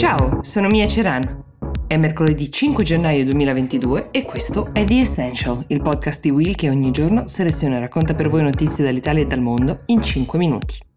Ciao, sono Mia Ceran. È mercoledì 5 gennaio 2022 e questo è The Essential, il podcast di Will che ogni giorno seleziona e racconta per voi notizie dall'Italia e dal mondo in 5 minuti.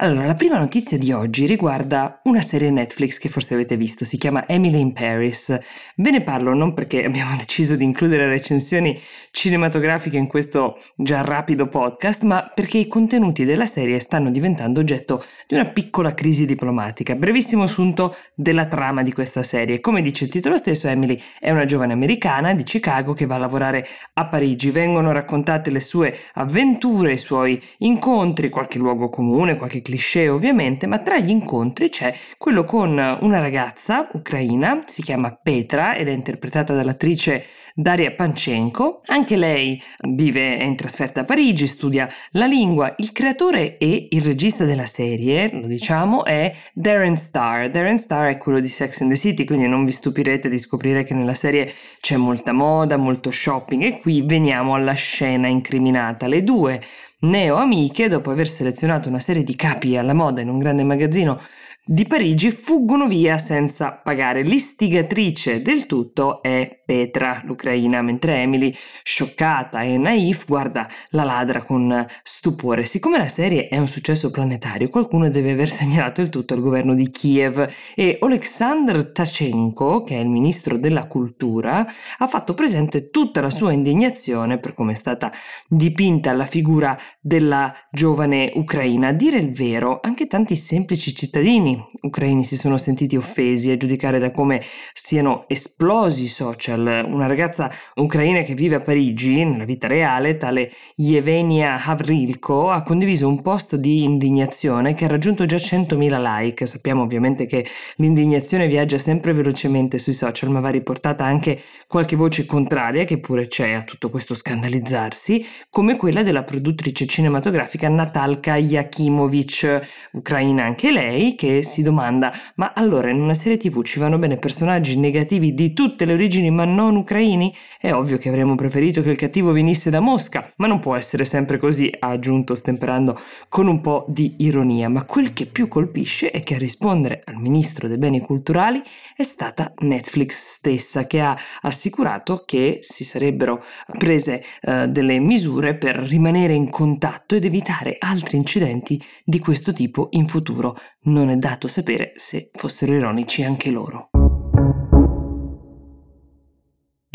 Allora, la prima notizia di oggi riguarda una serie Netflix che forse avete visto, si chiama Emily in Paris. Ve ne parlo non perché abbiamo deciso di includere recensioni cinematografiche in questo già rapido podcast, ma perché i contenuti della serie stanno diventando oggetto di una piccola crisi diplomatica. Brevissimo assunto della trama di questa serie. Come dice il titolo stesso, Emily è una giovane americana di Chicago che va a lavorare a Parigi. Vengono raccontate le sue avventure, i suoi incontri, qualche luogo comune, qualche cliché ovviamente, ma tra gli incontri c'è quello con una ragazza ucraina, si chiama Petra ed è interpretata dall'attrice Daria Panchenko. Anche lei vive, è in trasferta a Parigi, studia la lingua. Il creatore e il regista della serie, lo diciamo, è Darren Star. Darren Star è quello di Sex and the City, quindi non vi stupirete di scoprire che nella serie c'è molta moda, molto shopping e qui veniamo alla scena incriminata. Le due neo amiche, dopo aver selezionato una serie di capi alla moda in un grande magazzino di Parigi fuggono via senza pagare. L'istigatrice del tutto è Petra, l'ucraina, mentre Emily, scioccata e naif, guarda la ladra con stupore. Siccome la serie è un successo planetario, qualcuno deve aver segnalato il tutto al governo di Kiev e Oleksandr Tachenko, che è il ministro della cultura, ha fatto presente tutta la sua indignazione per come è stata dipinta la figura della giovane ucraina. A dire il vero, anche tanti semplici cittadini ucraini si sono sentiti offesi a giudicare da come siano esplosi i social. Una ragazza ucraina che vive a Parigi, nella vita reale, tale Yevenia Havrilko, ha condiviso un post di indignazione che ha raggiunto già 100.000 like. Sappiamo ovviamente che l'indignazione viaggia sempre velocemente sui social, ma va riportata anche qualche voce contraria, che pure c'è a tutto questo scandalizzarsi, come quella della produttrice cinematografica Natalka Yakimovic, ucraina anche lei, che si domanda, ma allora in una serie tv ci vanno bene personaggi negativi di tutte le origini ma non ucraini? È ovvio che avremmo preferito che il cattivo venisse da Mosca, ma non può essere sempre così, ha aggiunto stemperando con un po' di ironia. Ma quel che più colpisce è che a rispondere al ministro dei beni culturali è stata Netflix stessa che ha assicurato che si sarebbero prese uh, delle misure per rimanere in contatto ed evitare altri incidenti di questo tipo in futuro. Non è dato dato sapere se fossero ironici anche loro.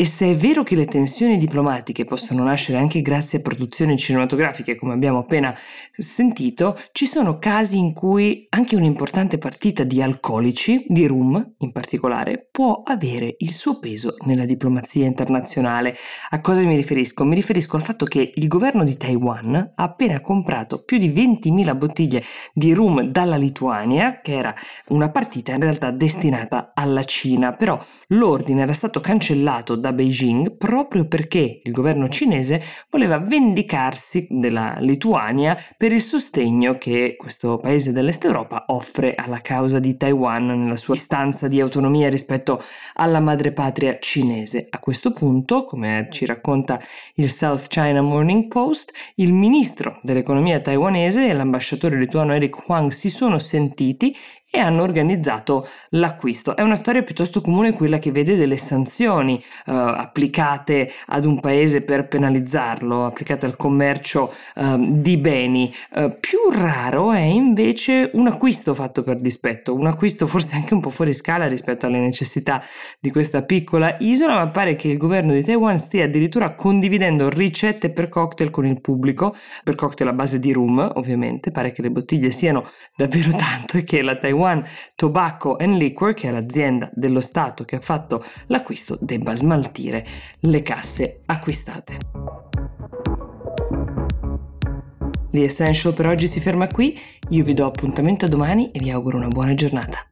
E se è vero che le tensioni diplomatiche possono nascere anche grazie a produzioni cinematografiche, come abbiamo appena sentito, ci sono casi in cui anche un'importante partita di alcolici, di rum in particolare, può avere il suo peso nella diplomazia internazionale. A cosa mi riferisco? Mi riferisco al fatto che il governo di Taiwan ha appena comprato più di 20.000 bottiglie di rum dalla Lituania, che era una partita in realtà destinata alla Cina, però l'ordine era stato cancellato da Beijing proprio perché il governo cinese voleva vendicarsi della Lituania per il sostegno che questo paese dell'Est Europa offre alla causa di Taiwan nella sua istanza di autonomia rispetto alla madrepatria cinese. A questo punto, come ci racconta il South China Morning Post, il ministro dell'economia taiwanese e l'ambasciatore lituano Eric Huang si sono sentiti e hanno organizzato l'acquisto. È una storia piuttosto comune quella che vede delle sanzioni uh, applicate ad un paese per penalizzarlo, applicate al commercio uh, di beni. Uh, più raro è invece un acquisto fatto per dispetto, un acquisto forse anche un po' fuori scala rispetto alle necessità di questa piccola isola, ma pare che il governo di Taiwan stia addirittura condividendo ricette per cocktail con il pubblico, per cocktail a base di rum ovviamente, pare che le bottiglie siano davvero tanto e che la Taiwan Taiwan Tobacco and Liquor, che è l'azienda dello Stato che ha fatto l'acquisto, debba smaltire le casse acquistate. The Essential per oggi si ferma qui, io vi do appuntamento domani e vi auguro una buona giornata.